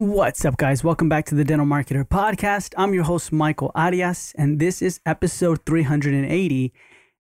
What's up, guys? Welcome back to the Dental Marketer Podcast. I'm your host, Michael Arias, and this is episode 380.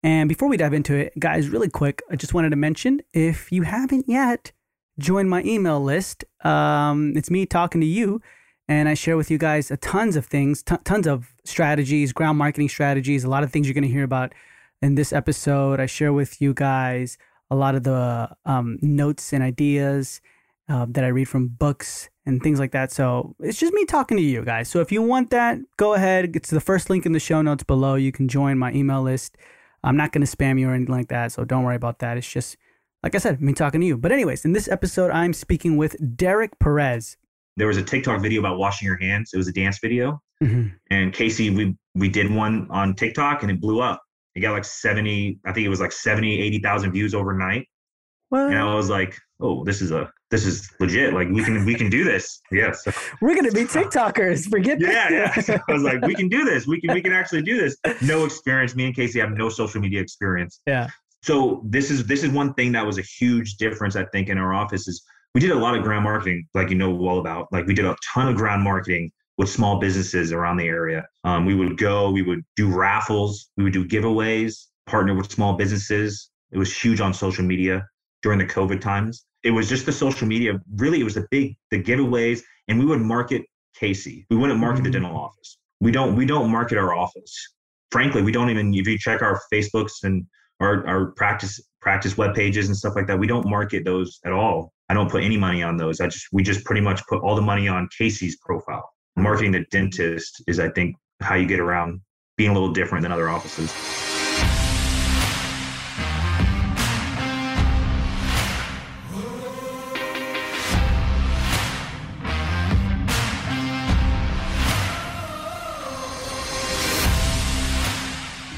And before we dive into it, guys, really quick, I just wanted to mention if you haven't yet joined my email list, um, it's me talking to you, and I share with you guys a tons of things, t- tons of strategies, ground marketing strategies, a lot of things you're going to hear about in this episode. I share with you guys a lot of the um, notes and ideas uh, that I read from books and things like that. So it's just me talking to you guys. So if you want that, go ahead. It's the first link in the show notes below. You can join my email list. I'm not going to spam you or anything like that. So don't worry about that. It's just, like I said, me talking to you. But, anyways, in this episode, I'm speaking with Derek Perez. There was a TikTok video about washing your hands. It was a dance video. Mm-hmm. And Kasey, we, we did one on TikTok and it blew up. It got like 70, I think it was like 70, 80,000 views overnight. What? And I was like, oh, this is a this is legit. Like we can we can do this. Yes. We're gonna be TikTokers. Forget yeah, yeah. So I was like, we can do this. We can we can actually do this. No experience. Me and Kasey have no social media experience. Yeah. So this is this is one thing that was a huge difference, I think, in our office is we did a lot of ground marketing, like you know all about. Like we did a ton of ground marketing with small businesses around the area. Um, we would go, we would do raffles, we would do giveaways, partner with small businesses. It was huge on social media during the COVID times it was just the social media. Really, it was the big the giveaways, and we would market Kasey. We wouldn't market mm-hmm. the dental office. We don't we don't market our office. Frankly, we don't even if you check our Facebooks and our, our practice practice web pages and stuff like that, we don't market those at all. I don't put any money on those. I just we just pretty much put all the money on Kasey's profile. Marketing the dentist is I think how you get around being a little different than other offices.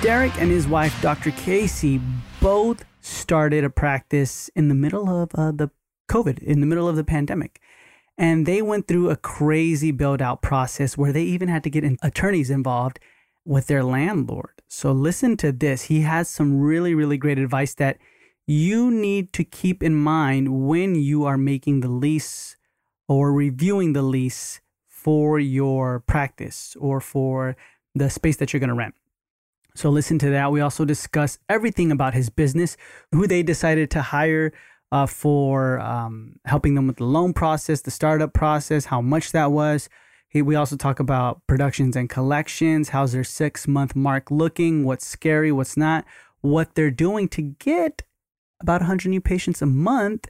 Derek and his wife, Dr. Kasey, both started a practice in the middle of uh, the COVID, in the middle of the pandemic. And they went through a crazy build out process where they even had to get attorneys involved with their landlord. So listen to this. He has some really, really great advice that you need to keep in mind when you are making the lease or reviewing the lease for your practice or for the space that you're going to rent. So listen to that. We also discuss everything about his business, who they decided to hire uh, for um, helping them with the loan process, the startup process, how much that was. He, we also talk about productions and collections. How's their six month mark looking? What's scary? What's not? What they're doing to get about 100 new patients a month.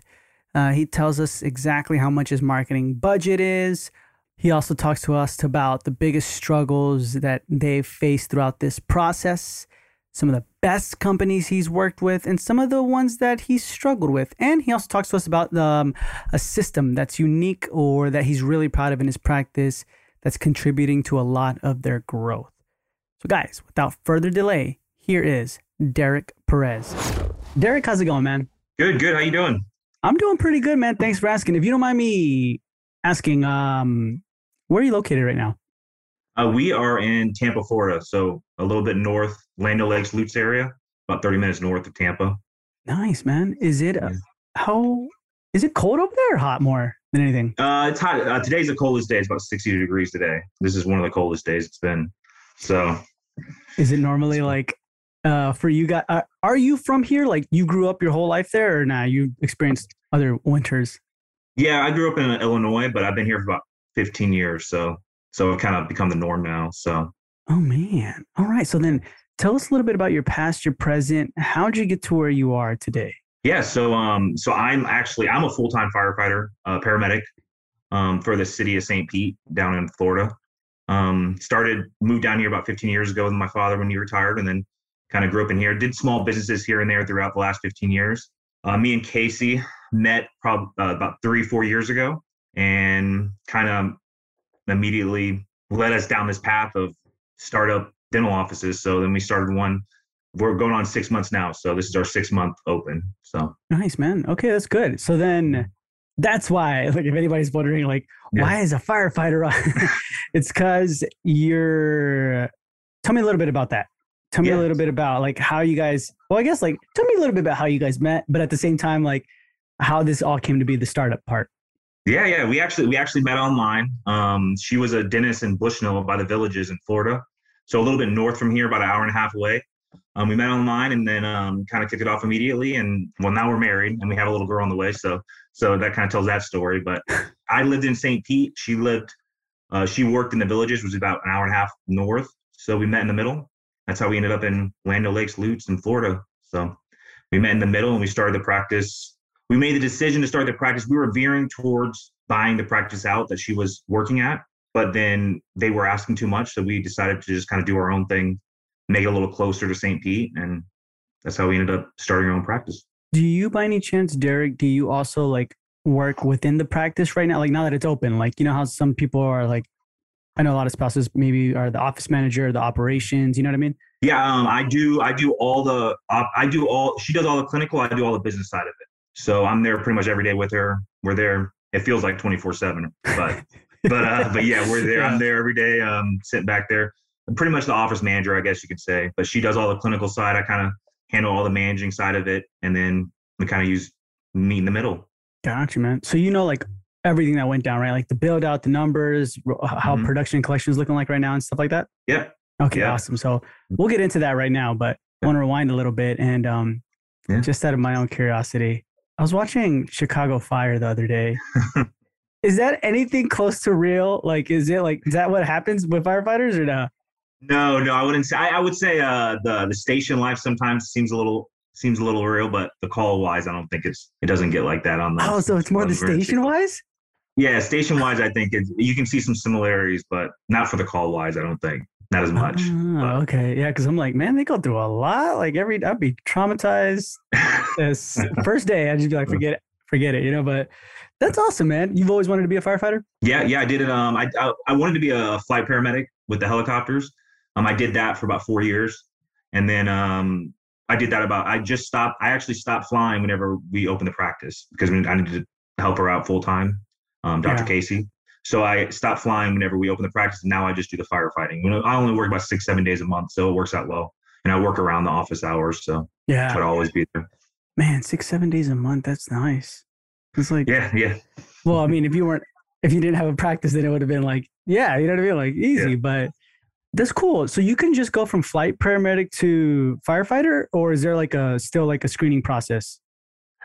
Uh, he tells us exactly how much his marketing budget is, he also talks to us about the biggest struggles that they've faced throughout this process, some of the best companies he's worked with, and some of the ones that he's struggled with. And he also talks to us about um, a system that's unique or that he's really proud of in his practice that's contributing to a lot of their growth. So, guys, without further delay, here is Derek Perez. Derek, how's it going, man? Good, good. How you doing? I'm doing pretty good, man. Thanks for asking. If you don't mind me asking, um, where are you located right now? Uh, we are in Tampa, Florida, so a little bit north, Land Lakes, Lutz area, about 30 minutes north of Tampa. Nice, man. Is it uh, how is it cold over there or hot more than anything? Uh, it's hot. Uh, today's the coldest day. It's about 60 degrees today. This is one of the coldest days it's been. So, is it normally like uh, for you guys? Uh, are you from here? Like you grew up your whole life there, or now nah, you experienced other winters? Yeah, I grew up in Illinois, but I've been here for about 15 years. So so it kind of become the norm now. So oh man. All right. So then tell us a little bit about your past, your present. How'd you get to where you are today? Yeah, so um, so I'm actually I'm a full time firefighter, uh, paramedic, um, for the city of St. Pete down in Florida. Um, started moved down here about 15 years ago with my father when he retired, and then kind of grew up in here. Did small businesses here and there throughout the last 15 years. Uh, me and Kasey met probably uh, about three four years ago, and kind of immediately led us down this path of startup dental offices. So then we started one. We're going on six months now. So this is our six month open. So nice, man. Okay, that's good. So then that's why, like, if anybody's wondering, like, yeah. why is a firefighter on? it's because you're. Tell me a little bit about that. Tell me yeah. a little bit about like how you guys. Well, I guess like tell me a little bit about how you guys met, but at the same time, like how this all came to be the startup part. Yeah, yeah. We actually we actually met online. Um, she was a dentist in Bushnell by the Villages in Florida, so a little bit north from here, about an hour and a half away. Um, we met online and then um, kind of kicked it off immediately. And well, now we're married and we have a little girl on the way. So so that kind of tells that story. But I lived in St. Pete. She lived. Uh, she worked in the Villages, which was about an hour and a half north. So we met in the middle. That's how we ended up in Land Lakes, Lutz, in Florida. So we met in the middle and we started the practice we made the decision to start the practice. We were veering towards buying the practice out that she was working at, but then they were asking too much. So we decided to just kind of do our own thing, make it a little closer to St. Pete. And that's how we ended up starting our own practice. Do you, by any chance, Derek, do you also like work within the practice right now? Like now that it's open, like, you know how some people are like, I know a lot of spouses maybe are the office manager, the operations, you know what I mean? Yeah, um, I do. I do all the. Uh, I do all. She does all the clinical. I do all the business side of it. So I'm there pretty much every day with her. We're there. It feels like 24 seven, but, but, uh, but yeah, we're there. I'm there every day. Um, sitting back there. I'm pretty much the office manager, I guess you could say, but she does all the clinical side. I kind of handle all the managing side of it. And then we kind of use me in the middle. Gotcha, man. So, you know, like everything that went down, right? Like the build out, the numbers, how mm-hmm. production collection is looking like right now and stuff like that. Yeah. Okay. Yeah. Awesome. So we'll get into that right now, but I want to rewind a little bit and, um, yeah. just out of my own curiosity, I was watching Chicago Fire the other day. is that anything close to real? Like, is it like is that what happens with firefighters or no? No, no, I wouldn't say. I, I would say uh, the the station life sometimes seems a little seems a little real, but the call wise, I don't think it's it doesn't get like that on the. Oh, so it's more the station wise. Yeah, station wise, I think it's, you can see some similarities, but not for the call wise. I don't think not as much. Oh, okay, yeah, because I'm like, man, they go through a lot. Like every, I'd be traumatized. this first day, I'd just be like, forget it, forget it, you know. But that's awesome, man. You've always wanted to be a firefighter. Yeah, yeah, I did it. Um, I I, I wanted to be a flight paramedic with the helicopters. Um, I did that for about four years, and then um, I did that about. I just stopped. I actually stopped flying whenever we opened the practice because I needed to help her out full time. Um, Dr. Yeah. Kasey. So I stopped flying whenever we open the practice. And now I just do the firefighting. I only work about six, seven days a month, so it works out well. And I work around the office hours, so yeah, I'd always be there. Man, six, seven days a month. That's nice. It's like yeah, yeah. Well, I mean, if you weren't, if you didn't have a practice, then it would have been like, yeah, you know what I mean, like easy. Yeah. But that's cool. So you can just go from flight paramedic to firefighter, or is there like a still like a screening process?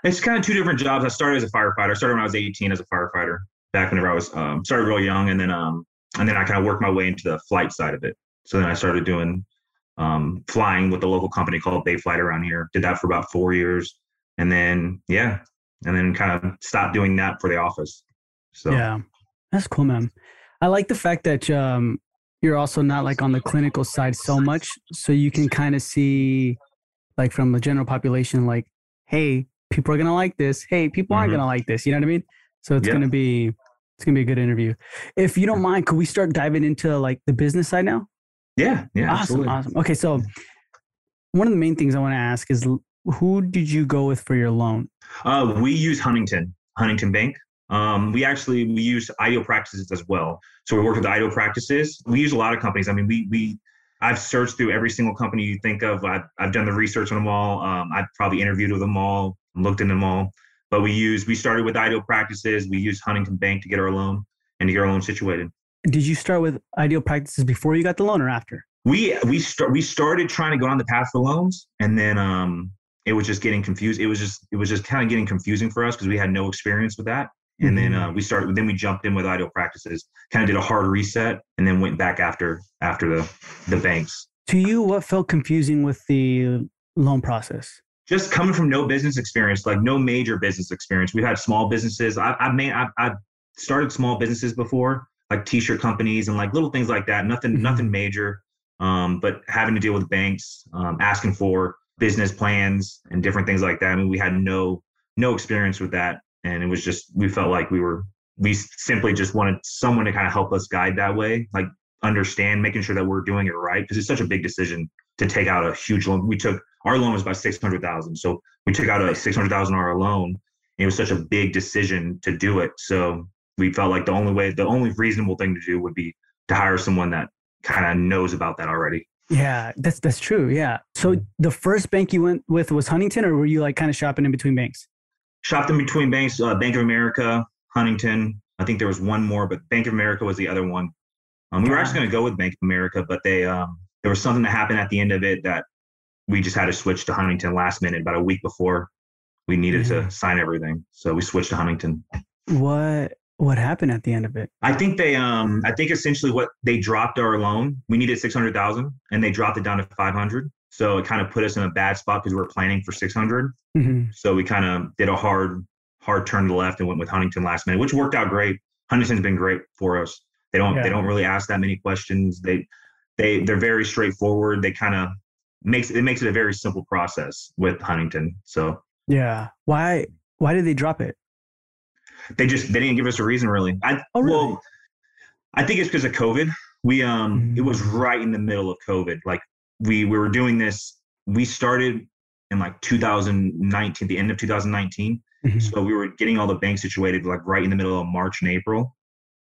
It's kind of two different jobs. I started as a firefighter. I started when I was 18 as a firefighter back whenever I was um, started real young, and then um, and then I kind of worked my way into the flight side of it. So then I started doing um, flying with a local company called Bayflite around here. Did that for about four years, and then yeah, and then kind of stopped doing that for the office. So yeah, that's cool, man. I like the fact that um, you're also not like on the clinical side so much, so you can kind of see, like from the general population, like, hey, people are gonna like this. Hey, people aren't mm-hmm. gonna like this. You know what I mean? So it's gonna be it's gonna be a good interview. If you don't mind, could we start diving into like the business side now? Yeah, yeah, awesome, absolutely. awesome. Okay, so one of the main things I want to ask is who did you go with for your loan? Uh, we use Huntington, Huntington Bank. Um, we actually we use ideal practices as well. So we work with ideal practices. We use a lot of companies. I mean, we we I've searched through every single company you think of. I've, I've done the research on them all. Um, I've probably interviewed with them all, looked in them all. But we use we started with ideal practices. We used Huntington Bank to get our loan and to get our loan situated. Did you start with ideal practices before you got the loan or after? We we start we started trying to go on the path for loans, and then um, it was just getting confused. It was just it was just kind of getting confusing for us because we had no experience with that. And mm-hmm. then uh, we started. Then we jumped in with ideal practices. Kind of did a hard reset, and then went back after after the the banks. To you, what felt confusing with the loan process? Just coming from no business experience, like no major business experience. We've had small businesses. I, have made, I've, I've, started small businesses before, like t-shirt companies and like little things like that. Nothing, mm-hmm. nothing major. Um, but having to deal with banks, um, asking for business plans and different things like that. I mean, we had no, no experience with that. And it was just, we felt like we were, we simply just wanted someone to kind of help us guide that way, like understand, making sure that we're doing it right. Cause it's such a big decision to take out a huge loan. We took our loan was about six hundred thousand, so we took out a six hundred thousand dollar loan. it was such a big decision to do it, so we felt like the only way, the only reasonable thing to do would be to hire someone that kind of knows about that already. Yeah, that's that's true. Yeah. So the first bank you went with was Huntington, or were you like kind of shopping in between banks? Shopped in between banks, uh, Bank of America, Huntington. I think there was one more, but Bank of America was the other one. Um, we were actually going to go with Bank of America, but they um, there was something that happened at the end of it that we just had to switch to Huntington last minute, about a week before we needed Mhm. to sign everything. So we switched to Huntington. What what happened at the end of it? I think they um I think essentially what they dropped our loan. We needed six hundred thousand, and they dropped it down to five hundred. So it kind of put us in a bad spot because we were planning for six hundred. Mhm. So we kind of did a hard hard turn to the left and went with Huntington last minute, which worked out great. Huntington's been great for us. They don't Yeah. they don't really ask that many questions. They they they're very straightforward. They kind of makes it makes it a very simple process with Huntington. So Yeah. Why why did they drop it? they just they didn't give us a reason really. I Oh, really? well, I think it's because of COVID. We um it was right in the middle of COVID. Like we we were doing this. We started in like 2019, the end of 2019. Mhm. So we were getting all the banks situated like right in the middle of March and April.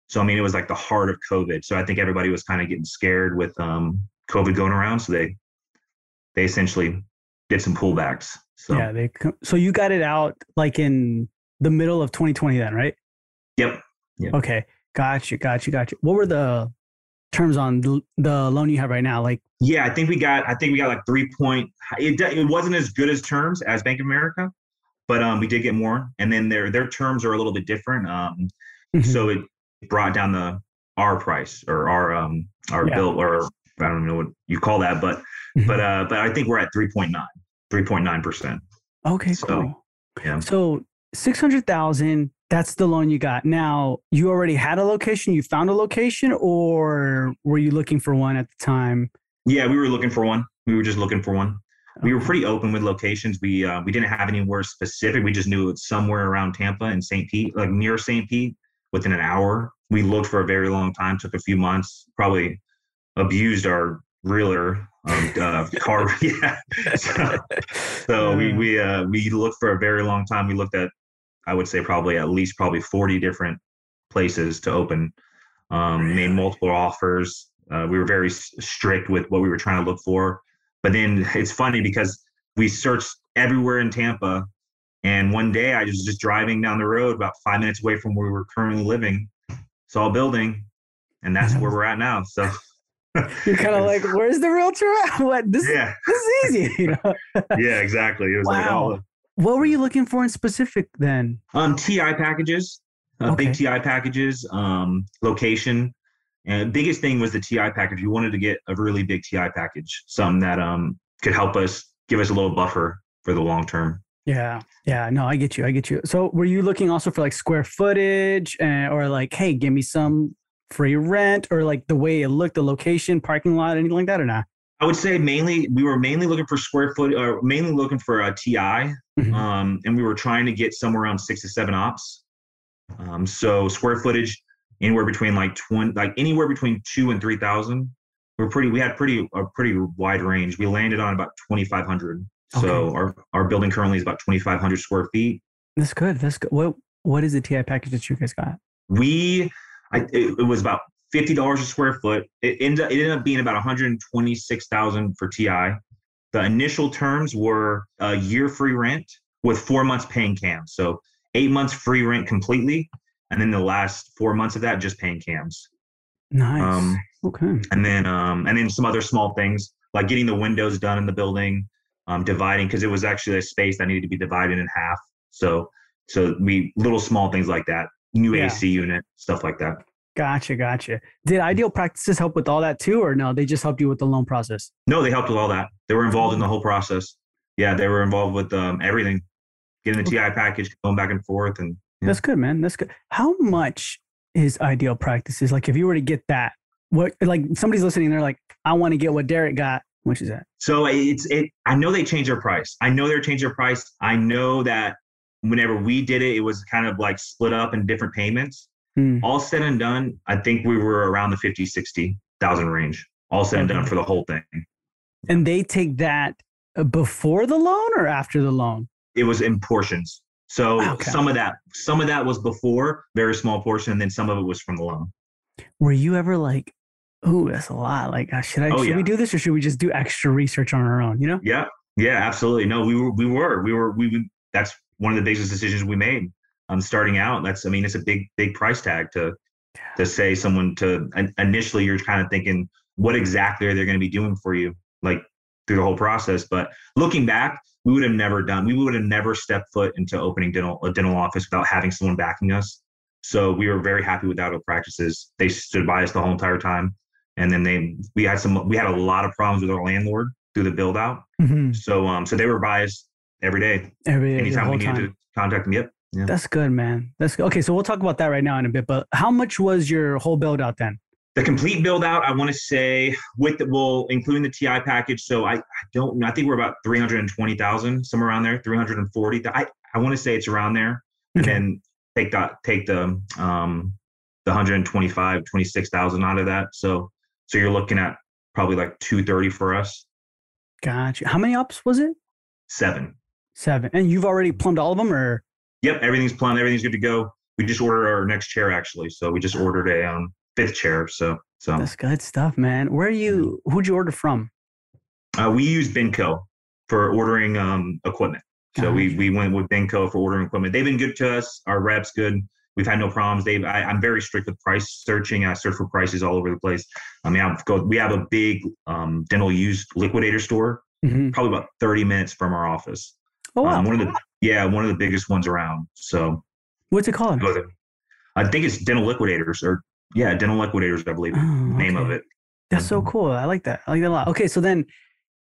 So I mean, it was like the heart of COVID. So I think everybody was kind of getting scared with um, COVID going around. So they they essentially did some pullbacks. So Yeah, they so you got it out like in the middle of 2020 then, right? yep. Okay. Got you, got you, got you. What were the terms on the, the loan you have right now? Like Yeah, I think we got I think we got like three point. It it wasn't as good as terms as Bank of America, but um, we did get more. And then their their terms are a little bit different. Um, mhm. so it brought down the our price or our um our Yeah. bill or I don't know what you call that, but Mhm. but uh but I think we're at 3.9 3.9 percent Okay, So, cool. yeah. So six hundred thousand. That's the loan you got. Now you already had a location. You found a location, or were you looking for one at the time? yeah we were looking for one we were just looking for one we were pretty open with locations we uh, we didn't have anywhere specific we just knew it was somewhere around tampa and st pete like near st pete within an hour we looked for a very long time took a few months probably abused our realtor um, uh, car yeah. So, so we we uh we looked for a very long time. We looked at i would say probably at least probably 40 different places to open um made multiple offers. Uh, we were very strict with what we were trying to look for. But then it's funny because we searched everywhere in tampa and one day i was just driving down the road about five minutes away from where we were currently living saw a building and that's where we're at now. So You're kind of like, where's the realtor at? What this? yeah This is easy. You know? yeah exactly it was like Wow. all What were you looking for in specific then? Um, TI packages, uh, Okay. big TI packages, um, location. And biggest thing was the TI package. We wanted to get a really big TI package, something that um could help us give us a little buffer for the long term. Yeah, yeah. No, I get you. I get you. So, were you looking also for like square footage, uh, or like, hey, give me some free rent, or like the way it looked, the location, parking lot, anything like that, or not? I would say mainly we were mainly looking for square foot, or mainly looking for a TI, Mhm. um, and we were trying to get somewhere around six to seven ops. Um, so square footage anywhere between like twenty, like anywhere between two and three thousand. We're pretty. We had pretty a pretty wide range. We landed on about twenty five hundred. So our our building currently is about twenty five hundred square feet. That's good. That's good. What What is the TI package that you guys got? We, I, it, it was about fifty dollars a square foot. It ended up, it ended up being about one hundred twenty six thousand for TI. The initial terms were a year free rent with four months paying cams. So eight months free rent completely, and then the last four months of that just paying cams. Nice. Um, okay. and then um, and then some other small things like getting the windows done in the building, um, dividing because it was actually a space that needed to be divided in half. So so we little small things like that, new Yeah. AC unit, stuff like that. Gotcha. Gotcha. Did Ideal Practices help with all that too, or no? They just helped you with the loan process. No, they helped with all that. They were involved in the whole process. Yeah, they were involved with um, everything, getting the TI package, going back and forth, and Yeah. That's good, man. That's good. How much is Ideal Practices? Like, if you were to get that, what like somebody's listening, they're like, I want to get what Derek got. Which is that? So it's it. I know they changed their price. I know they're changed their price. I know that whenever we did it, it was kind of like split up in different payments. Hmm. All said and done, I think we were around the 50, 60,000 range. All said and done for the whole thing. And they take that uh, before the loan or after the loan? It was in portions. So Okay. some of that, some of that was before, very small portion, and then some of it was from the loan. Were you ever like, "Ooh, that's a lot. Like, uh, should I? Oh, should yeah. we do this, or should we just do extra research on our own? You know? Yeah, yeah, absolutely. No, we were, we were, we were, we. we that's one of the biggest decisions we made. um, starting out, that's I mean, it's a big big price tag to to say someone to initially you're kind of thinking what exactly are they going to be doing for you like through the whole process. But looking back, we would have never done. We would have never stepped foot into opening dental a dental office without having someone backing us. So we were very happy with Auto practices. They stood by us the whole entire time. And then they we had some we had a lot of problems with our landlord through the build out. Mm-hmm. So um so they were us every day. Every day. Anytime we need to contact them. Yep. Yeah. That's good, man. That's good. Okay, so we'll talk about that right now in a bit. But how much was your whole build out then? The complete build out, I want to say, with the well, including the TI package. So I, I don't I think we're about 320,000, somewhere around there, 340. I, I want to say it's around there. And then take that, take the, um, the 125, 26,000 out of that. So, so you're looking at probably like 230 for us. Gotcha. How many ops was it? Seven. Seven. And you've already plumbed all of them or? Yep. Everything's plumbed. Everything's good to go. We just ordered our next chair actually. So we just ordered a, um, fifth chair. So so that's good stuff, man. Where are you? Who'd you order from? Uh, we use Benco for ordering um, equipment. So we we went with Benco for ordering equipment. They've been good to us. Our reps good. We've had no problems. They've. I, am very strict with price searching. I search for prices all over the place. I mean, I've go. We have a big um, dental used liquidator store, mm-hmm. probably about 30 minutes from our office. Oh wow! Um, one of the yeah, one of the biggest ones around. So what's it called? I think it's Dental Liquidators or yeah, dental liquidators, I believe, oh, name of it. That's so mm-hmm. cool. I like that. I like that a lot. Okay, so then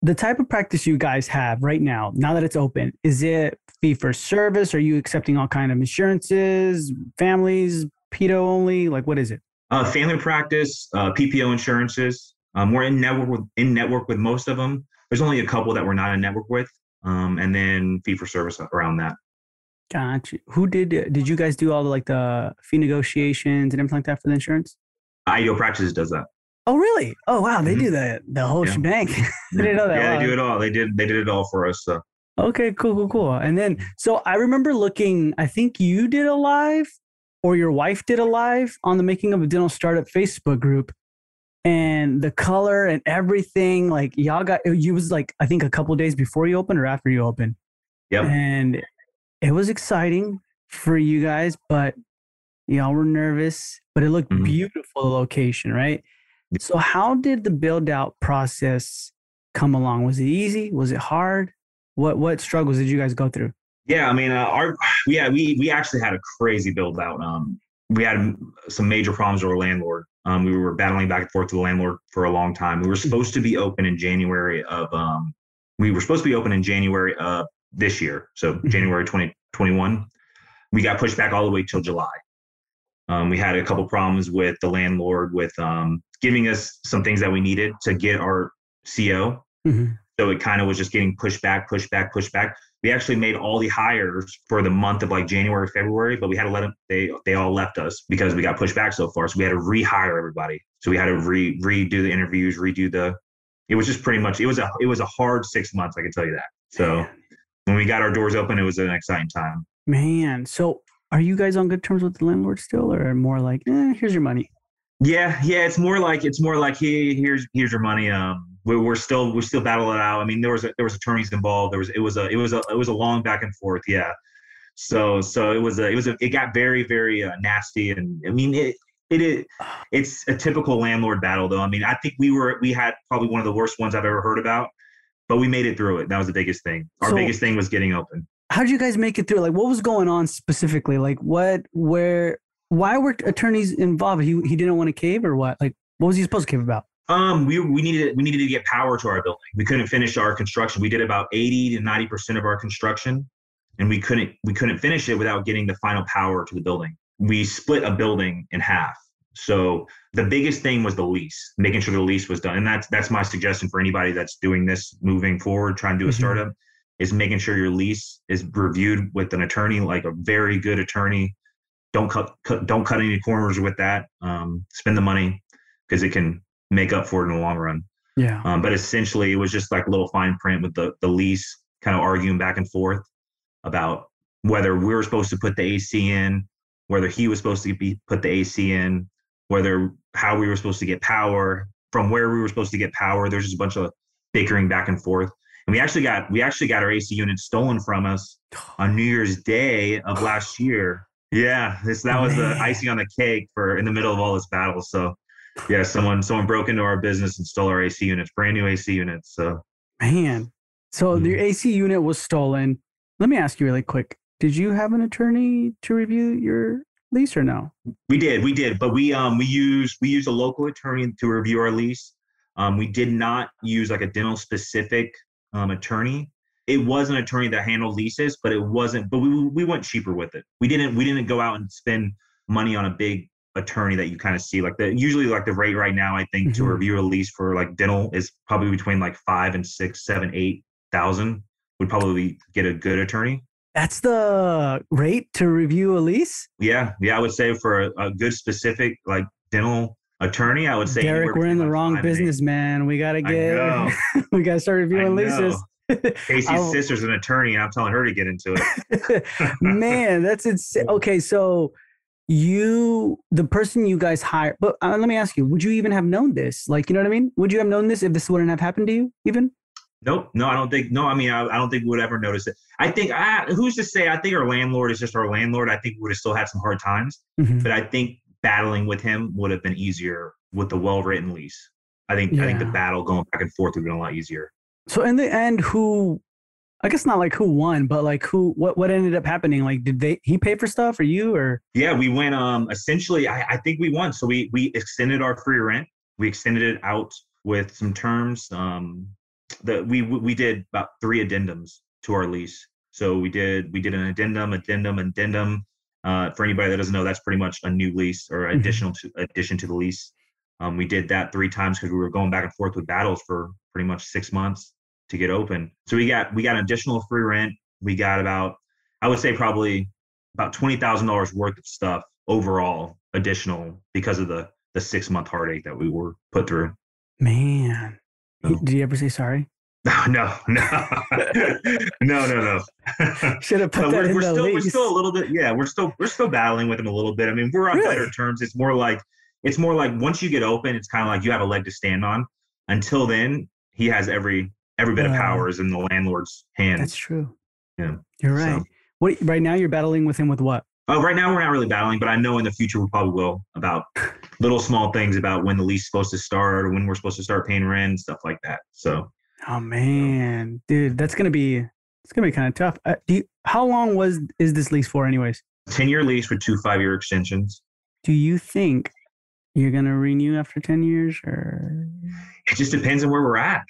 the type of practice you guys have right now, now that it's open, is it fee for service? Are you accepting all kind of insurances, families, pedo only? Like, what is it? Uh, family practice, uh, PPO insurances. Um, we're in network with in network with most of them. There's only a couple that we're not in network with, um, and then fee for service around that. Gotcha. Who did did you guys do all the like the fee negotiations and everything like that for the insurance? Ideal Practices does that. Oh really? Oh wow, they mm-hmm. do that the whole yeah. shebang. I didn't know that. Yeah, wow. they do it all. They did they did it all for us. So. Okay, cool, cool, cool. And then so I remember looking. I think you did a live, or your wife did a live on the making of a dental startup Facebook group, and the color and everything. Like y'all got you was like I think a couple days before you opened or after you opened. Yep. And it was exciting for you guys, but y'all were nervous, but it looked mm-hmm. beautiful the location, right? So how did the build out process come along? Was it easy? Was it hard? What what struggles did you guys go through? Yeah, I mean, uh, our yeah, we we actually had a crazy build out. Um, we had some major problems with our landlord. Um, we were battling back and forth with the landlord for a long time. We were mm-hmm. supposed to be open in January of um, we were supposed to be open in January of this year, so mm-hmm. January 2021. We got pushed back all the way till July. Um, we had a couple problems with the landlord with um, giving us some things that we needed to get our CO. Mm-hmm. So it kind of was just getting pushed back, pushed back, pushed back. We actually made all the hires for the month of like January, February, but we had to let them. They they all left us because we got pushed back so far. So we had to rehire everybody. So we had to re redo the interviews, redo the. It was just pretty much. It was a it was a hard six months. I can tell you that. So when we got our doors open, it was an exciting time. Man, so are you guys on good terms with the landlord still, or more like, eh, here's your money? Yeah, yeah, it's more like it's more like, hey, here's here's your money. Um, we're, we're still we're still battling it out. I mean, there was a, there was attorneys involved. There was it was a it was a it was a long back and forth. Yeah. So so it was a it was a it got very very uh, nasty and I mean it it is it's a typical landlord battle though. I mean I think we were we had probably one of the worst ones I've ever heard about but we made it through it. That was the biggest thing. Our so, biggest thing was getting open. How did you guys make it through? Like, what was going on specifically? Like, what, where, why were attorneys involved? He he didn't want to cave, or what? Like, what was he supposed to cave about? Um, we we needed we needed to get power to our building. We couldn't finish our construction. We did about eighty to ninety percent of our construction, and we couldn't we couldn't finish it without getting the final power to the building. We split a building in half. So the biggest thing was the lease, making sure the lease was done. And that's that's my suggestion for anybody that's doing this moving forward, trying to do a mm-hmm. startup, is making sure your lease is reviewed with an attorney, like a very good attorney. Don't cut, cut don't cut any corners with that. Um, spend the money because it can make up for it in the long run. Yeah. Um, but essentially, it was just like a little fine print with the the lease, kind of arguing back and forth about whether we were supposed to put the AC in, whether he was supposed to be put the AC in, whether how we were supposed to get power, from where we were supposed to get power. There's just a bunch of bickering back and forth. And we actually got we actually got our AC unit stolen from us on New Year's Day of last year. Yeah, this that was the icing on the cake for in the middle of all this battle. So, yeah, someone someone broke into our business and stole our AC units, brand new AC units. So, man, so mm-hmm. your AC unit was stolen. Let me ask you really quick: Did you have an attorney to review your lease or no? We did, we did, but we um we used we used a local attorney to review our lease. Um, we did not use like a dental specific um, attorney it was an attorney that handled leases, but it wasn't. But we we went cheaper with it. We didn't we didn't go out and spend money on a big attorney that you kind of see like the usually like the rate right now. I think mm-hmm. to review a lease for like dental is probably between like five and six, seven, eight thousand. Would probably get a good attorney. That's the rate to review a lease. Yeah, yeah, I would say for a, a good specific like dental attorney, I would say. Derek, we're in the wrong business, man. We gotta get. we gotta start reviewing leases. Kasey's sister's an attorney, and I'm telling her to get into it. Man, that's insane. Okay, so you, the person you guys hire but uh, let me ask you: Would you even have known this? Like, you know what I mean? Would you have known this if this wouldn't have happened to you? Even? Nope. No, I don't think. No, I mean, I, I don't think we would ever notice it. I think. I, who's to say? I think our landlord is just our landlord. I think we would have still had some hard times, mm-hmm. but I think battling with him would have been easier with the well-written lease. I think. Yeah. I think the battle going back and forth would have been a lot easier. So in the end, who I guess not like who won, but like who what what ended up happening? Like did they he pay for stuff or you or Yeah, we went um essentially I, I think we won. So we we extended our free rent. We extended it out with some terms. Um that we we did about three addendums to our lease. So we did we did an addendum, addendum, addendum. Uh, for anybody that doesn't know, that's pretty much a new lease or mm-hmm. additional to addition to the lease. Um, we did that three times because we were going back and forth with battles for pretty much six months to get open. So we got we got an additional free rent. We got about I would say probably about twenty thousand dollars worth of stuff overall additional because of the the six month heartache that we were put through. Man, so. did you ever say sorry? No, no, no, no, no. Should have put that we're, in we're the still, lease. We're still a little bit, yeah. We're still we're still battling with him a little bit. I mean, we're on really? better terms. It's more like it's more like once you get open, it's kind of like you have a leg to stand on. Until then, he has every every bit of power is in the landlord's hands. That's true. Yeah, you're right. So. What right now you're battling with him with what? Oh, right now we're not really battling, but I know in the future we probably will about little small things about when the lease is supposed to start or when we're supposed to start paying rent, stuff like that. So. Oh man, dude, that's gonna be it's gonna be kind of tough. Uh, you, how long was is this lease for, anyways? Ten year lease with two five year extensions. Do you think you're gonna renew after ten years, or it just depends on where we're at.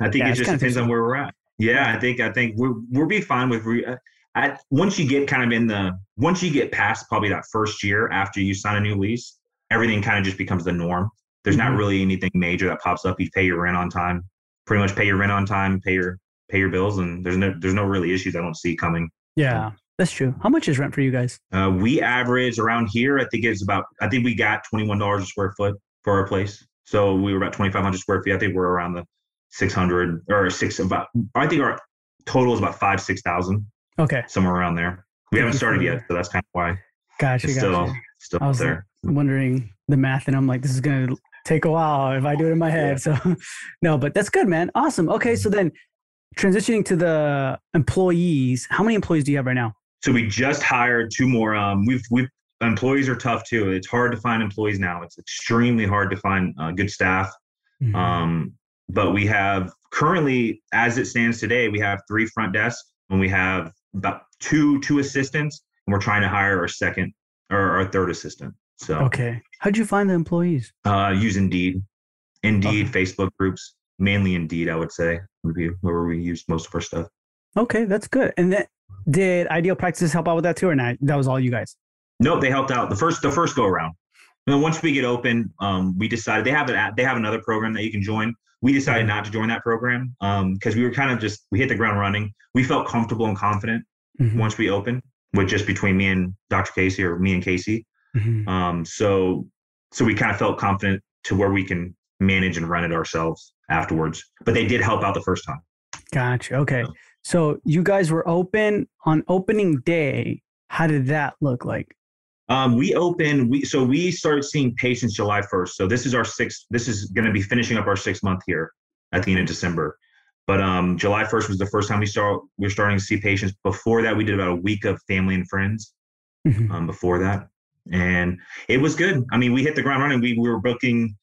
I think yeah, it just depends on where we're at. Yeah, I think I think we're we'll be fine with. Re- I, once you get kind of in the once you get past probably that first year after you sign a new lease, everything kind of just becomes the norm. There's mm-hmm. not really anything major that pops up. You pay your rent on time, pretty much pay your rent on time, pay your pay your bills, and there's no there's no really issues I don't see coming. Yeah, that's true. How much is rent for you guys? Uh, we average around here. I think it's about. I think we got twenty one dollars a square foot for our place. So we were about twenty five hundred square feet. I think we're around the 600 or six about i think our total is about five six thousand okay. somewhere around there. We haven't started yet so that's kind of why. Gotcha, it's gotcha. still still I was there. wondering the math and i'm like this is gonna take a while if i do it in my head yeah. so. No but that's good man. Awesome. Okay so then transitioning to the employees how many employees do you have right now? So we just hired two more um we've we've employees are tough too. It's hard to find employees now. It's extremely hard to find uh, good staff. Mm-hmm. um but we have currently, as it stands today, we have three front desks and we have about two two assistants, and we're trying to hire our second or our third assistant. So okay, how'd you find the employees? Uh, use Indeed, Indeed, okay. Facebook groups, mainly Indeed, I would say would be where we use most of our stuff. Okay, that's good. And then did Ideal Practices help out with that too, or not? That was all you guys. No, they helped out the first the first go around. And then once we get open, um, we decided they have an they have another program that you can join we decided not to join that program because um, we were kind of just we hit the ground running. We felt comfortable and confident mm-hmm. once we opened, with just between me and Dr. Kasey or me and Kasey. Mm-hmm. Um, so so we kind of felt confident to where we can manage and run it ourselves afterwards. But they did help out the first time. Gotcha. Okay. So, so you guys were open on opening day. How did that look like? Um, we open we so we started seeing patients July 1st. So this is our sixth, this is gonna be finishing up our sixth month here at the end of December. But um, July 1st was the first time we start we are starting to see patients. Before that, we did about a week of family and friends. mm-hmm. um, before that, and it was good. I mean, we hit the ground running. We, we were booking.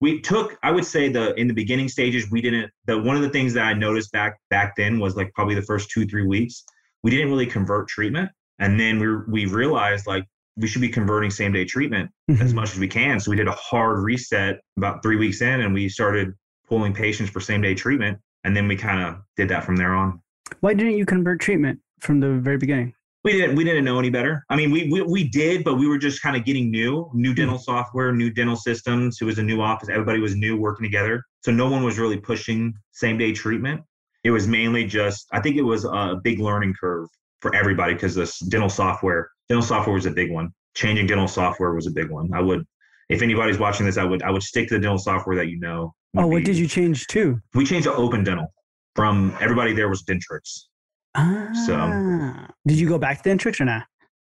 We took, I would say, the in the beginning stages, we didn't. The one of the things that I noticed back back then was like probably the first two three weeks, we didn't really convert treatment, and then we we realized like we should be converting same day treatment mm-hmm. as much as we can. So we did a hard reset about three weeks in, and we started pulling patients for same day treatment, and then we kind of did that from there on. Why didn't you convert treatment from the very beginning? We didn't. We didn't know any better. I mean, we we, we did, but we were just kind of getting new, new hmm. dental mm-hmm. software, new dental systems. It was a new office. Everybody was new, working together. So no one was really pushing same day treatment. It was mainly just. I think it was a big learning curve for everybody because this dental software, dental software was a big one. Changing dental software was a big one. I would, if anybody's watching this, I would I would stick to the dental software that you know. Oh, what did you change to? We changed to Open Dental. From everybody there was Dentrix. Ah, so did you go back to Dentrix or not?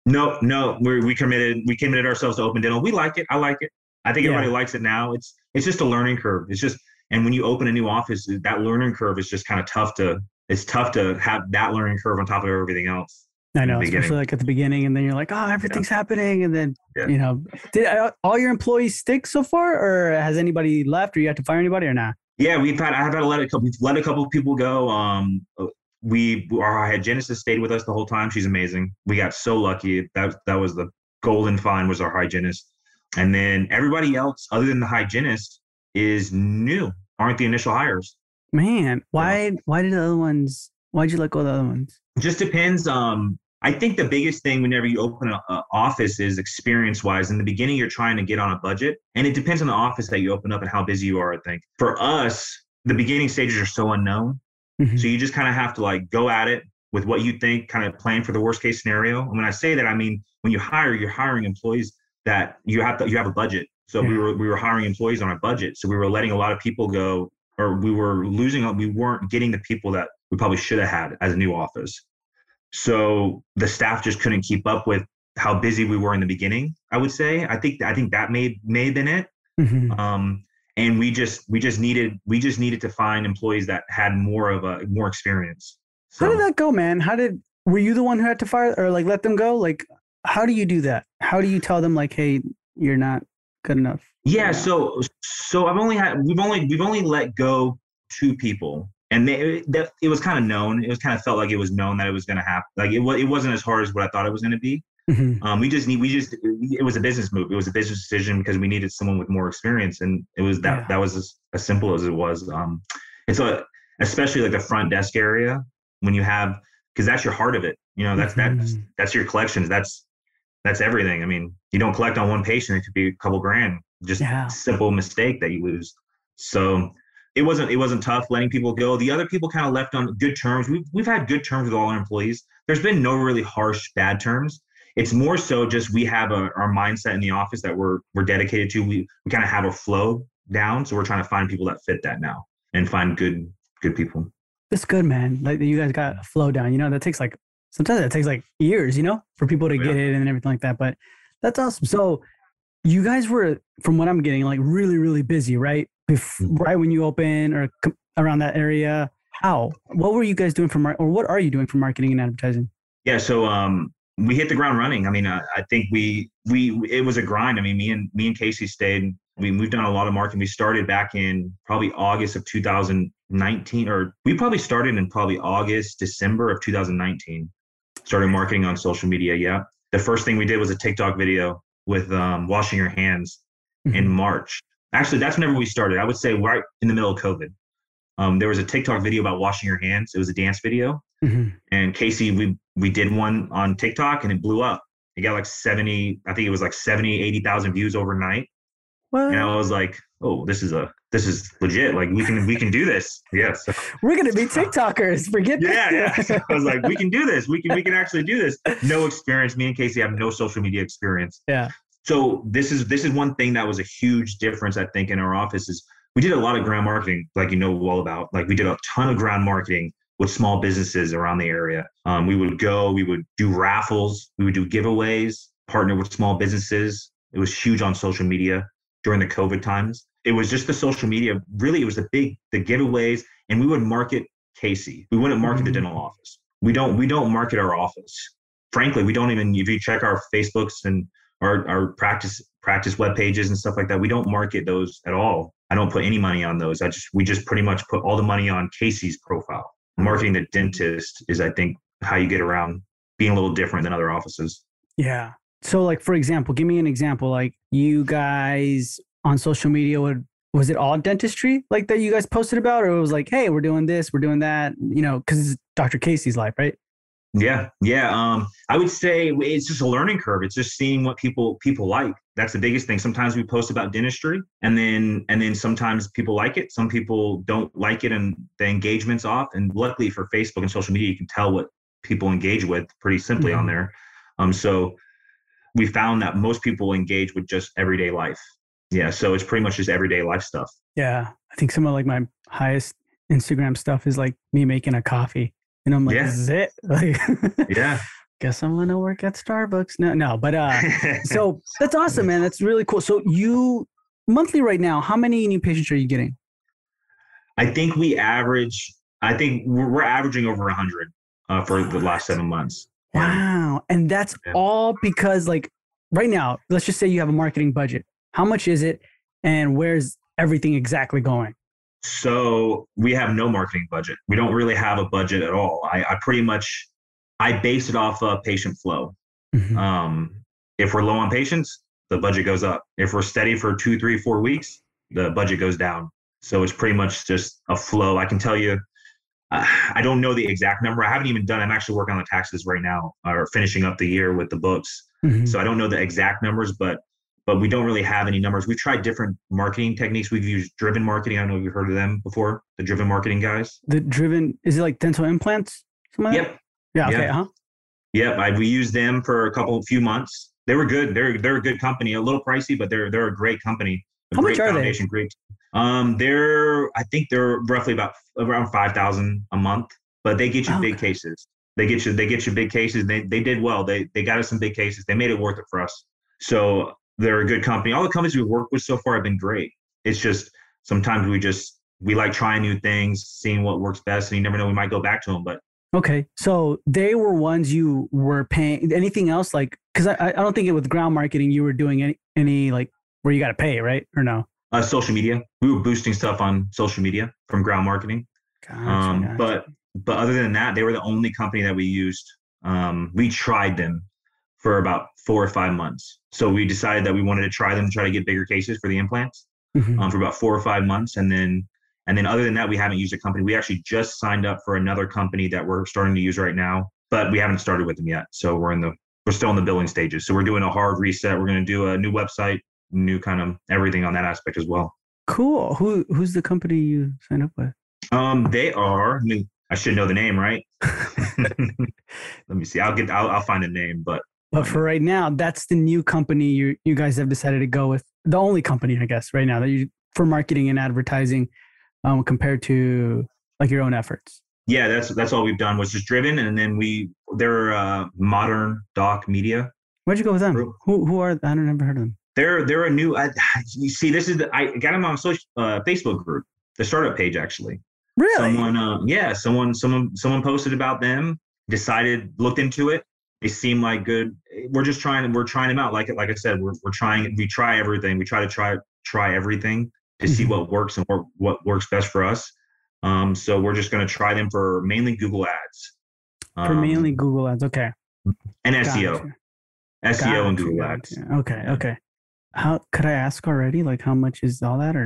No, no. We we committed we committed ourselves to Open Dental. We like it. I like it. I think yeah. everybody likes it now. It's it's just a learning curve. It's just and when you open a new office, that learning curve is just kind of tough to. It's tough to have that learning curve on top of everything else. I know, especially like at the beginning, and then you're like, oh, everything's yeah. happening, and then yeah. you know, did uh, all your employees stick so far, or has anybody left, or you had to fire anybody, or not? Yeah, we've had I've had a let a couple we've let a couple of people go. Um, we our hygienist stayed with us the whole time. She's amazing. We got so lucky. That that was the golden find was our hygienist, and then everybody else other than the hygienist is new. Aren't the initial hires? Man, why why did the other ones? Why'd you let go of the other ones? Just depends. Um, I think the biggest thing whenever you open an office is experience wise. In the beginning, you're trying to get on a budget, and it depends on the office that you open up and how busy you are. I think for us, the beginning stages are so unknown, mm-hmm. so you just kind of have to like go at it with what you think, kind of plan for the worst case scenario. And when I say that, I mean when you hire, you're hiring employees that you have to you have a budget. So yeah. we were we were hiring employees on a budget. So we were letting a lot of people go, or we were losing. We weren't getting the people that we probably should have had as a new office. So the staff just couldn't keep up with how busy we were in the beginning. I would say. I think I think that may may have been it. Mm-hmm. Um, and we just we just needed we just needed to find employees that had more of a more experience. So, how did that go, man? How did were you the one who had to fire or like let them go? Like, how do you do that? How do you tell them like, hey, you're not good enough? Yeah. So so I've only had we've only we've only let go two people and they, it was kind of known. It was kind of felt like it was known that it was going to happen. Like it, it wasn't as hard as what I thought it was going to be. Mm-hmm. Um, we just need, we just, it was a business move. It was a business decision because we needed someone with more experience, and it was that yeah. that was as, as, simple as it was. Um, it's a, especially like the front desk area when you have, because that's your heart of it. You know, that's mm-hmm. that's that's your collections. That's that's everything. I mean, you don't collect on one patient; it could be a couple grand. Just yeah. simple mistake that you lose. So it wasn't it wasn't tough letting people go. The other people kind of left on good terms. We've we've had good terms with all our employees. There's been no really harsh bad terms. It's more so just we have a, our mindset in the office that we're we're dedicated to. We we kind of have a flow down, so we're trying to find people that fit that now and find good good people. That's good, man. Like you guys got a flow down. You know that takes like sometimes that takes like years, you know, for people to oh, yeah. get it and everything like that. But that's awesome. So you guys were, from what I'm getting, like really really busy, right? Bef- mm-hmm. right when you open or com- around that area? How? What were you guys doing for mar- or what are you doing for marketing and advertising? Yeah, so um, we hit the ground running. I mean, I, I think we we it was a grind. I mean, me and me and Kasey stayed. We we've done a lot of marketing. We started back in probably August of 2019, or we probably started in probably August, December of 2019. Started marketing on social media. Yeah, the first thing we did was a TikTok video with um, washing your hands mm-hmm. in March Actually, that's whenever we started. I would say right in the middle of COVID. Um, there was a TikTok video about washing your hands. It was a dance video, mm-hmm. and Kasey, we we did one on TikTok, and it blew up. It got like seventy, I think it was like 70, 80,000 views overnight. What? And I was like, oh, this is a this is legit. Like we can we can do this. Yes. We're gonna be TikTokers. Forget yeah, yeah. So I was like, we can do this. We can we can actually do this. No experience. Me and Kasey have no social media experience. Yeah so this is this is one thing that was a huge difference i think in our office is we did a lot of ground marketing like you know all about like we did a ton of ground marketing with small businesses around the area. Um, we would go we would do raffles we would do giveaways partner with small businesses. It was huge on social media during the covid times. It was just the social media really it was the big the giveaways and we would market Kasey. We wouldn't market mm-hmm. the dental office. We don't we don't market our office. Frankly, we don't even if you check our Facebooks and our our practice practice web pages and stuff like that, we don't market those at all. I don't put any money on those. I just we just pretty much put all the money on Kasey's profile. Marketing the dentist is, I think, how you get around being a little different than other offices. Yeah. So, like for example, give me an example. Like you guys on social media would was it all dentistry like that you guys posted about, or it was like, hey, we're doing this, we're doing that, you know, because it's Dr. Kasey's life, right? Yeah, yeah. Um, I would say it's just a learning curve. It's just seeing what people people like. That's the biggest thing. Sometimes we post about dentistry, and then and then sometimes people like it. Some people don't like it, and the engagement's off. And luckily for Facebook and social media, you can tell what people engage with pretty simply mm-hmm. on there. Um, so we found that most people engage with just everyday life. Yeah, so it's pretty much just everyday life stuff. Yeah, I think some of like my highest Instagram stuff is like me making a coffee and I'm like, yeah. is it? Like, yeah. Guess I'm gonna work at Starbucks. No, no, but uh, so that's awesome, man. That's really cool. So you monthly right now, how many new patients are you getting? I think we average. I think we're, we're averaging over a hundred uh, for the last seven months. Wow, and that's yeah. all because like right now, let's just say you have a marketing budget. How much is it, and where's everything exactly going? So we have no marketing budget. We don't really have a budget at all. I, I pretty much I base it off of patient flow. Mm-hmm. Um, if we're low on patients, the budget goes up. If we're steady for two, three, four weeks, the budget goes down. So it's pretty much just a flow. I can tell you, uh, I don't know the exact number. I haven't even done. I'm actually working on the taxes right now, or finishing up the year with the books. Mm-hmm. So I don't know the exact numbers, but but we don't really have any numbers. We've tried different marketing techniques. We've used driven marketing. I don't know if you've heard of them before. The driven marketing guys. The driven is it like dental implants? Like yep. Yeah. Okay. Yep. Huh. Yep. I, we used them for a couple few months. They were good. They're they're a good company. A little pricey, but they're they're a great company. A How great much are foundation, they? Great. Um, they're I think they're roughly about around five thousand a month, but they get you oh, big okay. cases. They get you they get you big cases. They they did well. They they got us some big cases. They made it worth it for us. So they're a good company. All the companies we've worked with so far have been great. It's just sometimes we just we like trying new things, seeing what works best, and you never know we might go back to them. But okay, so they were ones you were paying. Anything else like because I I don't think it with ground marketing you were doing any any like where you got to pay right or no? Uh, social media. We were boosting stuff on social media from ground marketing. Gotcha, um, gotcha. But but other than that, they were the only company that we used. Um, we tried them for about four or five months. So we decided that we wanted to try them to try to get bigger cases for the implants mm-hmm. um, for about four or five months, and then and then other than that, we haven't used a company. We actually just signed up for another company that we're starting to use right now, but we haven't started with them yet. So we're in the we're still in the building stages. So we're doing a hard reset. We're going to do a new website, new kind of everything on that aspect as well. Cool. Who who's the company you signed up with? Um, they are. I mean, I should know the name, right? Let me see. I'll get. I'll, I'll find a name, but but for right now, that's the new company you you guys have decided to go with. The only company, I guess, right now that you for marketing and advertising, um, compared to like your own efforts. Yeah, that's that's all we've done was just driven, and then we they're uh, modern doc media. Where'd you go with them? Who who are I don't never heard of them. They're they're a new. I, you see, this is the, I got them on social uh, Facebook group, the startup page actually. Really? Someone, uh, yeah, someone someone someone posted about them. Decided, looked into it, they seem like good. We're just trying. We're trying them out. Like like I said, we're we're trying. We try everything. We try to try try everything to see mm-hmm. what works and what, what works best for us. Um, so we're just going to try them for mainly Google Ads. Um, for mainly Google Ads, okay. And SEO, SEO and Google Ads. Okay, okay. How could I ask already? Like, how much is all that, or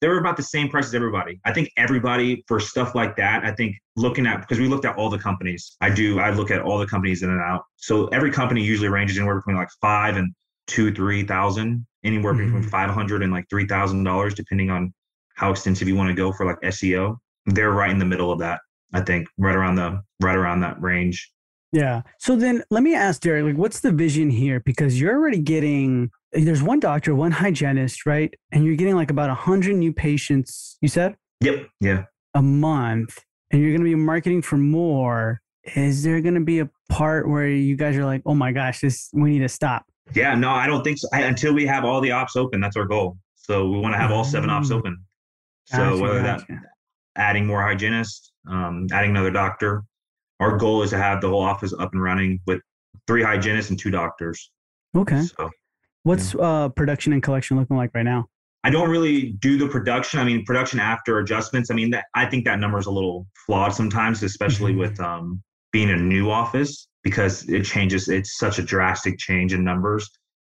no? they're about the same price as everybody. I think everybody for stuff like that, I think looking at because we looked at all the companies. I do, I look at all the companies in and out. So every company usually ranges anywhere between like five and two, three thousand, anywhere mm-hmm. between five hundred and like three thousand dollars, depending on how extensive you want to go for like SEO. They're right in the middle of that. I think right around the right around that range. Yeah. So then let me ask Derek, like, what's the vision here? Because you're already getting there's one doctor, one hygienist, right? And you're getting like about 100 new patients, you said? Yep. Yeah. A month. And you're going to be marketing for more. Is there going to be a part where you guys are like, oh my gosh, this, we need to stop? Yeah, no, I don't think so. I, until we have all the ops open, that's our goal. So we want to have all seven ops mm. open. Gotcha, so whether gotcha. that adding more hygienists, um, adding another doctor, our goal is to have the whole office up and running with three hygienists and two doctors. Okay. So, What's yeah. uh, production and collection looking like right now? I don't really do the production. I mean, production after adjustments. I mean, that, I think that number is a little flawed sometimes, especially mm-hmm. with um, being a new office because it changes. It's such a drastic change in numbers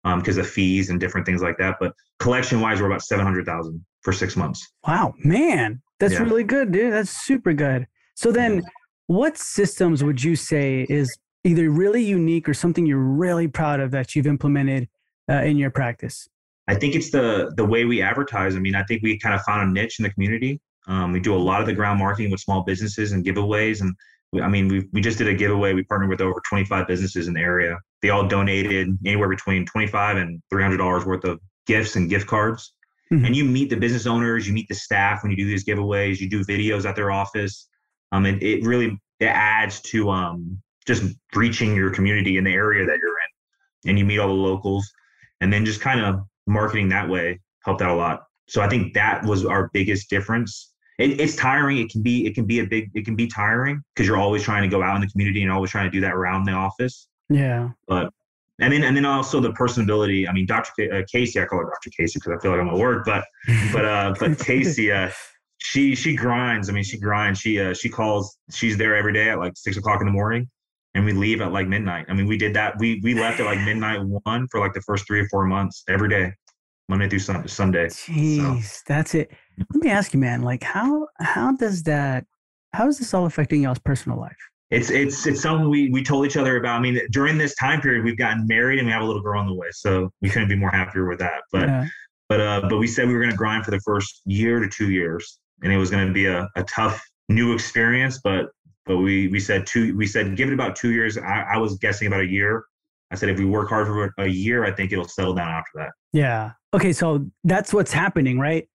because um, of fees and different things like that. But collection wise, we're about seven hundred thousand for six months. Wow, man, that's yeah. really good, dude. That's super good. So then, what systems would you say is either really unique or something you're really proud of that you've implemented uh, in your practice? I think it's the the way we advertise. I mean, I think we kind of found a niche in the community. Um, we do a lot of the ground marketing with small businesses and giveaways, and I mean, we we just did a giveaway. We partnered with over 25 businesses in the area. They all donated anywhere between 25 and 300 dollars worth of gifts and gift cards. Mm-hmm. And you meet the business owners, you meet the staff when you do these giveaways. You do videos at their office. Um, and it really it adds to um just reaching your community in the area that you're in, and you meet all the locals, and then just kind of marketing that way helped out a lot. So I think that was our biggest difference it, it's tiring. It can be it can be a big it can be tiring because you're always trying to go out in the community and always trying to do that around the office. Yeah. But and then and then also the personability. I mean, Dr. K, uh, Kasey, I call her Dr. Kasey because I feel like I'm at work, but but uh, but Kasey, uh, she she grinds. I mean, she grinds. She uh, she calls. She's there every day at like six o'clock in the morning, and we leave at like midnight. I mean, we did that. We we left at like midnight one for like the first three or four months every day. Monday through Sunday. Jeez, so. that's it. Let me ask you, man. Like, how how does that? How is this all affecting y'all's personal life? It's it's it's something we we told each other about. I mean, during this time period, we've gotten married and we have a little girl on the way, so we couldn't be more happier with that. But yeah. but uh, but we said we were going to grind for the first year to two years, and it was going to be a, a tough new experience. But but we we said two. We said give it about two years. I, I was guessing about a year. I said if we work hard for a year, I think it'll settle down after that. Yeah. Okay. So that's what's happening, right?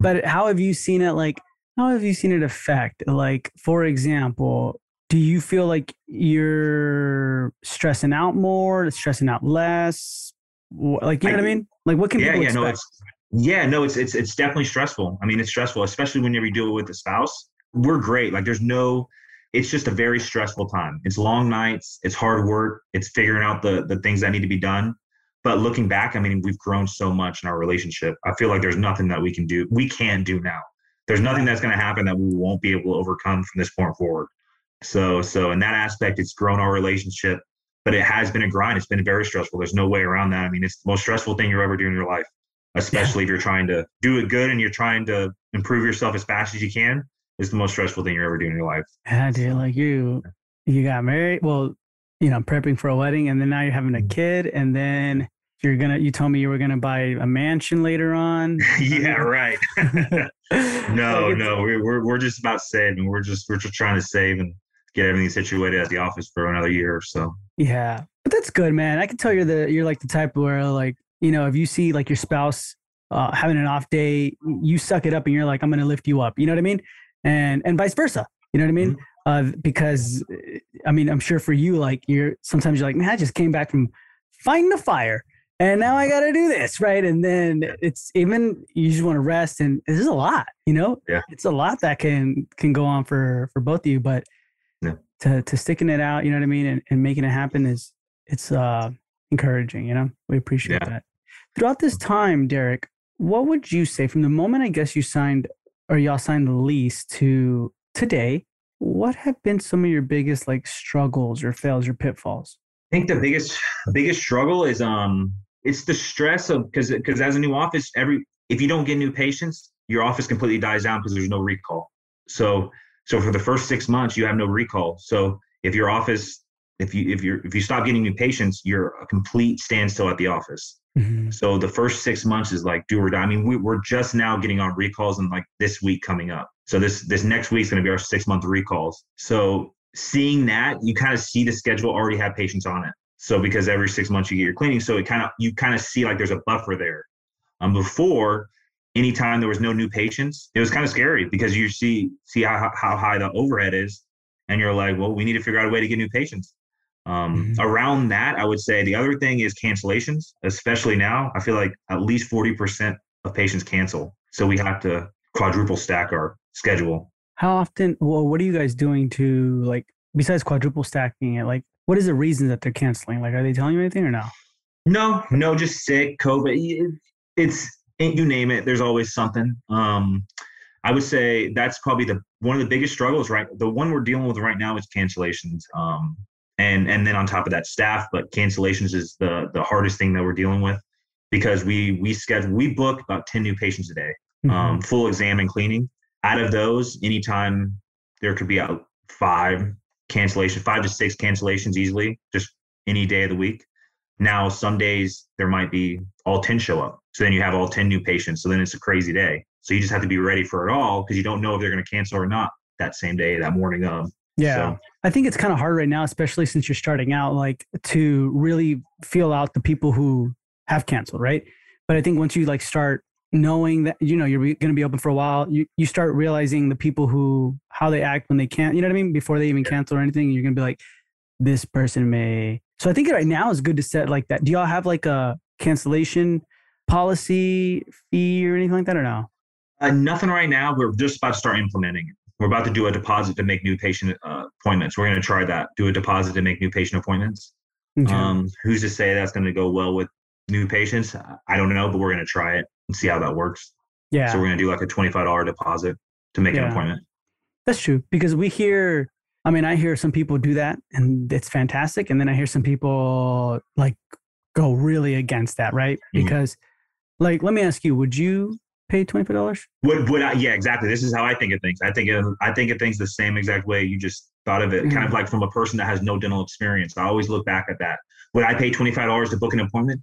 But how have you seen it? Like, how have you seen it affect? Like, for example, do you feel like you're stressing out more, stressing out less? Like, you know I, what I mean? Like, what can yeah, people yeah, expect? No, it's, yeah, no, it's it's it's definitely stressful. I mean, it's stressful, especially whenever you deal with a spouse. We're great. Like, there's no. It's just a very stressful time. It's long nights. It's hard work. It's figuring out the the things that need to be done. But looking back, I mean, we've grown so much in our relationship. I feel like there's nothing that we can do, we can do now. There's nothing that's going to happen that we won't be able to overcome from this point forward. So, so in that aspect, it's grown our relationship, but it has been a grind. It's been very stressful. There's no way around that. I mean, it's the most stressful thing you're ever doing in your life, especially yeah. if you're trying to do it good and you're trying to improve yourself as fast as you can. It's the most stressful thing you're ever doing in your life. Yeah, dude. Like you, you got married. Well, you know, prepping for a wedding, and then now you're having a mm-hmm. kid, and then you're gonna you told me you were gonna buy a mansion later on yeah right no no we're, we're, we're just about saving we're just we're just trying to save and get everything situated at the office for another year or so yeah but that's good man i can tell you're the you're like the type where like you know if you see like your spouse uh, having an off day you suck it up and you're like i'm gonna lift you up you know what i mean and and vice versa you know what i mean mm-hmm. uh, because i mean i'm sure for you like you're sometimes you're like man i just came back from fighting the fire and now I got to do this, right? And then it's even you just want to rest, and this is a lot, you know. Yeah, it's a lot that can can go on for for both of you, but yeah. to to sticking it out, you know what I mean, and, and making it happen is it's uh encouraging, you know. We appreciate yeah. that. Throughout this time, Derek, what would you say from the moment I guess you signed or y'all signed the lease to today? What have been some of your biggest like struggles or fails or pitfalls? I think the biggest biggest struggle is um it's the stress of because because as a new office, every if you don't get new patients, your office completely dies down because there's no recall. So so for the first six months, you have no recall. So if your office if you if you if you stop getting new patients, you're a complete standstill at the office. Mm-hmm. So the first six months is like do or die. I mean, we, we're just now getting on recalls and like this week coming up. So this this next week is going to be our six month recalls. So seeing that, you kind of see the schedule already have patients on it. So because every six months you get your cleaning, so it kind of you kind of see like there's a buffer there. Um, before, anytime there was no new patients, it was kind of scary because you see see how how high the overhead is, and you're like, well, we need to figure out a way to get new patients. Um, mm-hmm. Around that, I would say the other thing is cancellations, especially now. I feel like at least forty percent of patients cancel, so we have to quadruple stack our schedule. How often? Well, what are you guys doing to like besides quadruple stacking it? Like what is the reason that they're canceling? Like, are they telling you anything or no? No, no, just sick, COVID. It's you name it. There's always something. Um, I would say that's probably the one of the biggest struggles, right? The one we're dealing with right now is cancellations. Um, and and then on top of that, staff. But cancellations is the the hardest thing that we're dealing with because we we schedule we book about ten new patients a day, mm-hmm. um, full exam and cleaning. Out of those, anytime there could be a five cancellation, five to six cancellations easily, just any day of the week. Now, some days there might be all 10 show up. So then you have all 10 new patients. So then it's a crazy day. So you just have to be ready for it all because you don't know if they're going to cancel or not that same day, that morning of. Yeah. So. I think it's kind of hard right now, especially since you're starting out, like to really feel out the people who have canceled, right? But I think once you like start knowing that you know you're going to be open for a while you, you start realizing the people who how they act when they can't you know what i mean before they even cancel or anything you're going to be like this person may so i think right now is good to set like that do y'all have like a cancellation policy fee or anything like that or no uh, nothing right now we're just about to start implementing it we're about to do a deposit to make new patient uh, appointments we're going to try that do a deposit to make new patient appointments okay. um, who's to say that's going to go well with new patients i don't know but we're going to try it and see how that works. Yeah. So we're gonna do like a twenty five dollar deposit to make yeah. an appointment. That's true because we hear. I mean, I hear some people do that, and it's fantastic. And then I hear some people like go really against that, right? Mm-hmm. Because, like, let me ask you: Would you pay twenty five dollars? Would would I? Yeah, exactly. This is how I think of things. I think of, I think of things the same exact way you just thought of it. Mm-hmm. Kind of mm-hmm. like from a person that has no dental experience. I always look back at that. Would I pay twenty five dollars to book an appointment?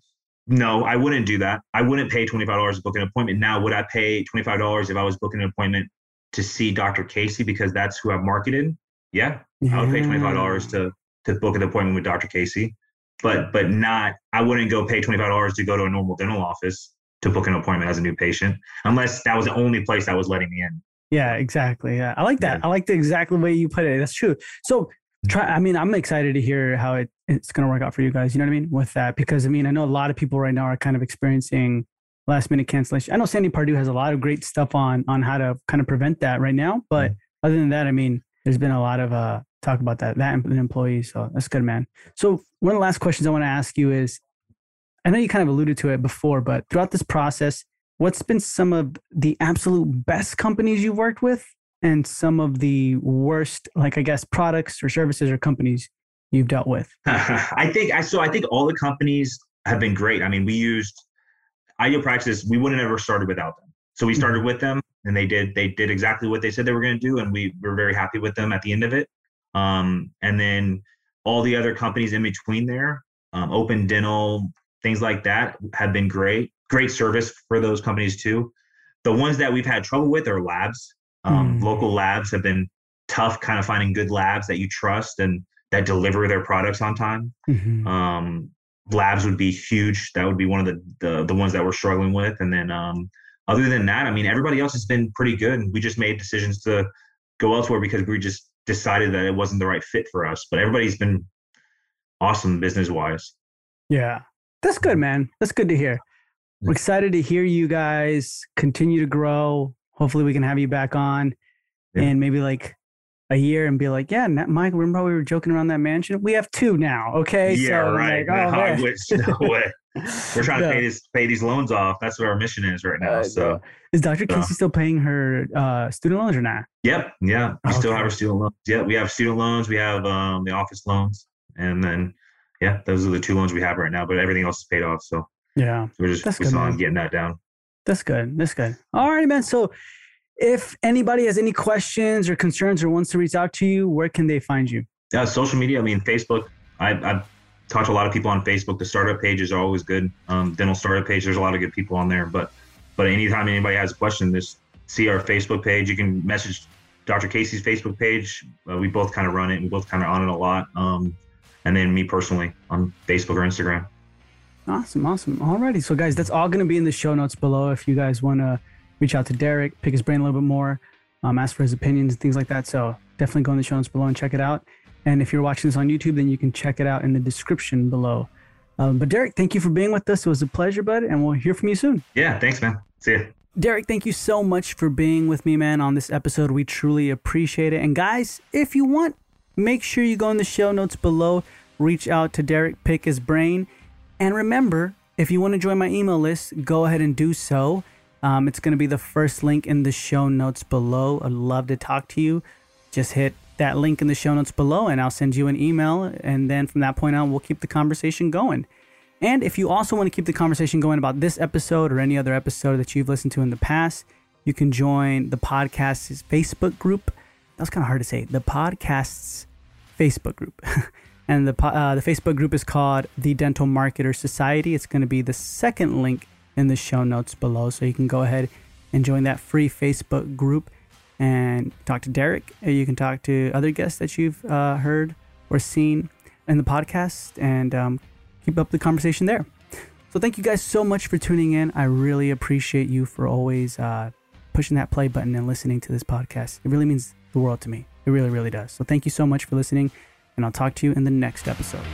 no, I wouldn't do that. I wouldn't pay $25 to book an appointment. Now, would I pay $25 if I was booking an appointment to see Dr. Kasey because that's who I've marketed? Yeah, yeah. I would pay $25 to to book an appointment with Dr. Kasey. But but not I wouldn't go pay $25 to go to a normal dental office to book an appointment as a new patient unless that was the only place that was letting me in. Yeah, exactly. Yeah. I like that. Yeah. I like the exactly way you put it. That's true. So try i mean i'm excited to hear how it, it's going to work out for you guys you know what i mean with that because i mean i know a lot of people right now are kind of experiencing last minute cancellation i know sandy pardue has a lot of great stuff on on how to kind of prevent that right now but mm-hmm. other than that i mean there's been a lot of uh talk about that that employees so that's good man so one of the last questions i want to ask you is i know you kind of alluded to it before but throughout this process what's been some of the absolute best companies you've worked with and some of the worst, like I guess, products or services or companies you've dealt with? I think I so I think all the companies have been great. I mean, we used Ideal Practice. We wouldn't have ever started without them. So we started with them, and they did they did exactly what they said they were going to do, and we were very happy with them at the end of it. Um, and then all the other companies in between there, um, Open Dental, things like that, have been great. Great service for those companies too. The ones that we've had trouble with are labs. Um, mm. Local labs have been tough, kind of finding good labs that you trust and that deliver their products on time. Mm-hmm. Um, labs would be huge. That would be one of the, the, the ones that we're struggling with. And then um, other than that, I mean, everybody else has been pretty good. And We just made decisions to go elsewhere because we just decided that it wasn't the right fit for us. But everybody's been awesome business wise. Yeah, that's good, man. That's good to hear. We're excited to hear you guys continue to grow, hopefully we can have you back on yeah. and maybe like a year and be like, yeah, Mike, remember we were joking around that mansion? We have two now. Okay. Yeah, so right. Like, oh, I wish, no way. We're trying to pay this, pay these loans off. That's what our mission is right now. Uh, so is Dr. So. Kasey still paying her uh, student loans or not? Yep. Yeah. We okay. still have our student loans. Yeah. We have student loans. We have um, the office loans. And then, yeah, those are the two loans we have right now, but everything else is paid off. So yeah, we're just focused on getting that down. That's good. That's good. All right, man. So if anybody has any questions or concerns or wants to reach out to you, where can they find you? Yeah, social media. I mean, Facebook. I, I've talked to a lot of people on Facebook. The startup pages are always good. Um, dental startup page. There's a lot of good people on there. But but anytime anybody has a question, just see our Facebook page. You can message Dr. Kasey's Facebook page. Uh, we both kind of run it. We both kind of on it a lot. Um, and then me personally on Facebook or Instagram. Awesome, awesome. Alrighty, so guys, that's all going to be in the show notes below. If you guys want to reach out to Derek, pick his brain a little bit more, um, ask for his opinions and things like that. So definitely go in the show notes below and check it out. And if you're watching this on YouTube, then you can check it out in the description below. Um, but Derek, thank you for being with us. It was a pleasure, bud, and we'll hear from you soon. Yeah, thanks, man. See you. Derek, thank you so much for being with me, man, on this episode. We truly appreciate it. And guys, if you want, make sure you go in the show notes below reach out to Derek, pick his brain. And remember, if you want to join my email list, go ahead and do so. Um, it's going to be the first link in the show notes below. I'd love to talk to you. Just hit that link in the show notes below and I'll send you an email. And then from that point on, we'll keep the conversation going. And if you also want to keep the conversation going about this episode or any other episode that you've listened to in the past, you can join the podcast's Facebook group. That was kind of hard to say. The podcast's Facebook group. and the, uh, the Facebook group is called the Dental Marketer Society. It's going to be the second link in the show notes below. So you can go ahead and join that free Facebook group and talk to Derek. You can talk to other guests that you've uh, heard or seen in the podcast and um, keep up the conversation there. So thank you guys so much for tuning in. I really appreciate you for always uh, pushing that play button and listening to this podcast. It really means the world to me. It really, really does. So thank you so much for listening, and I'll talk to you in the next episode.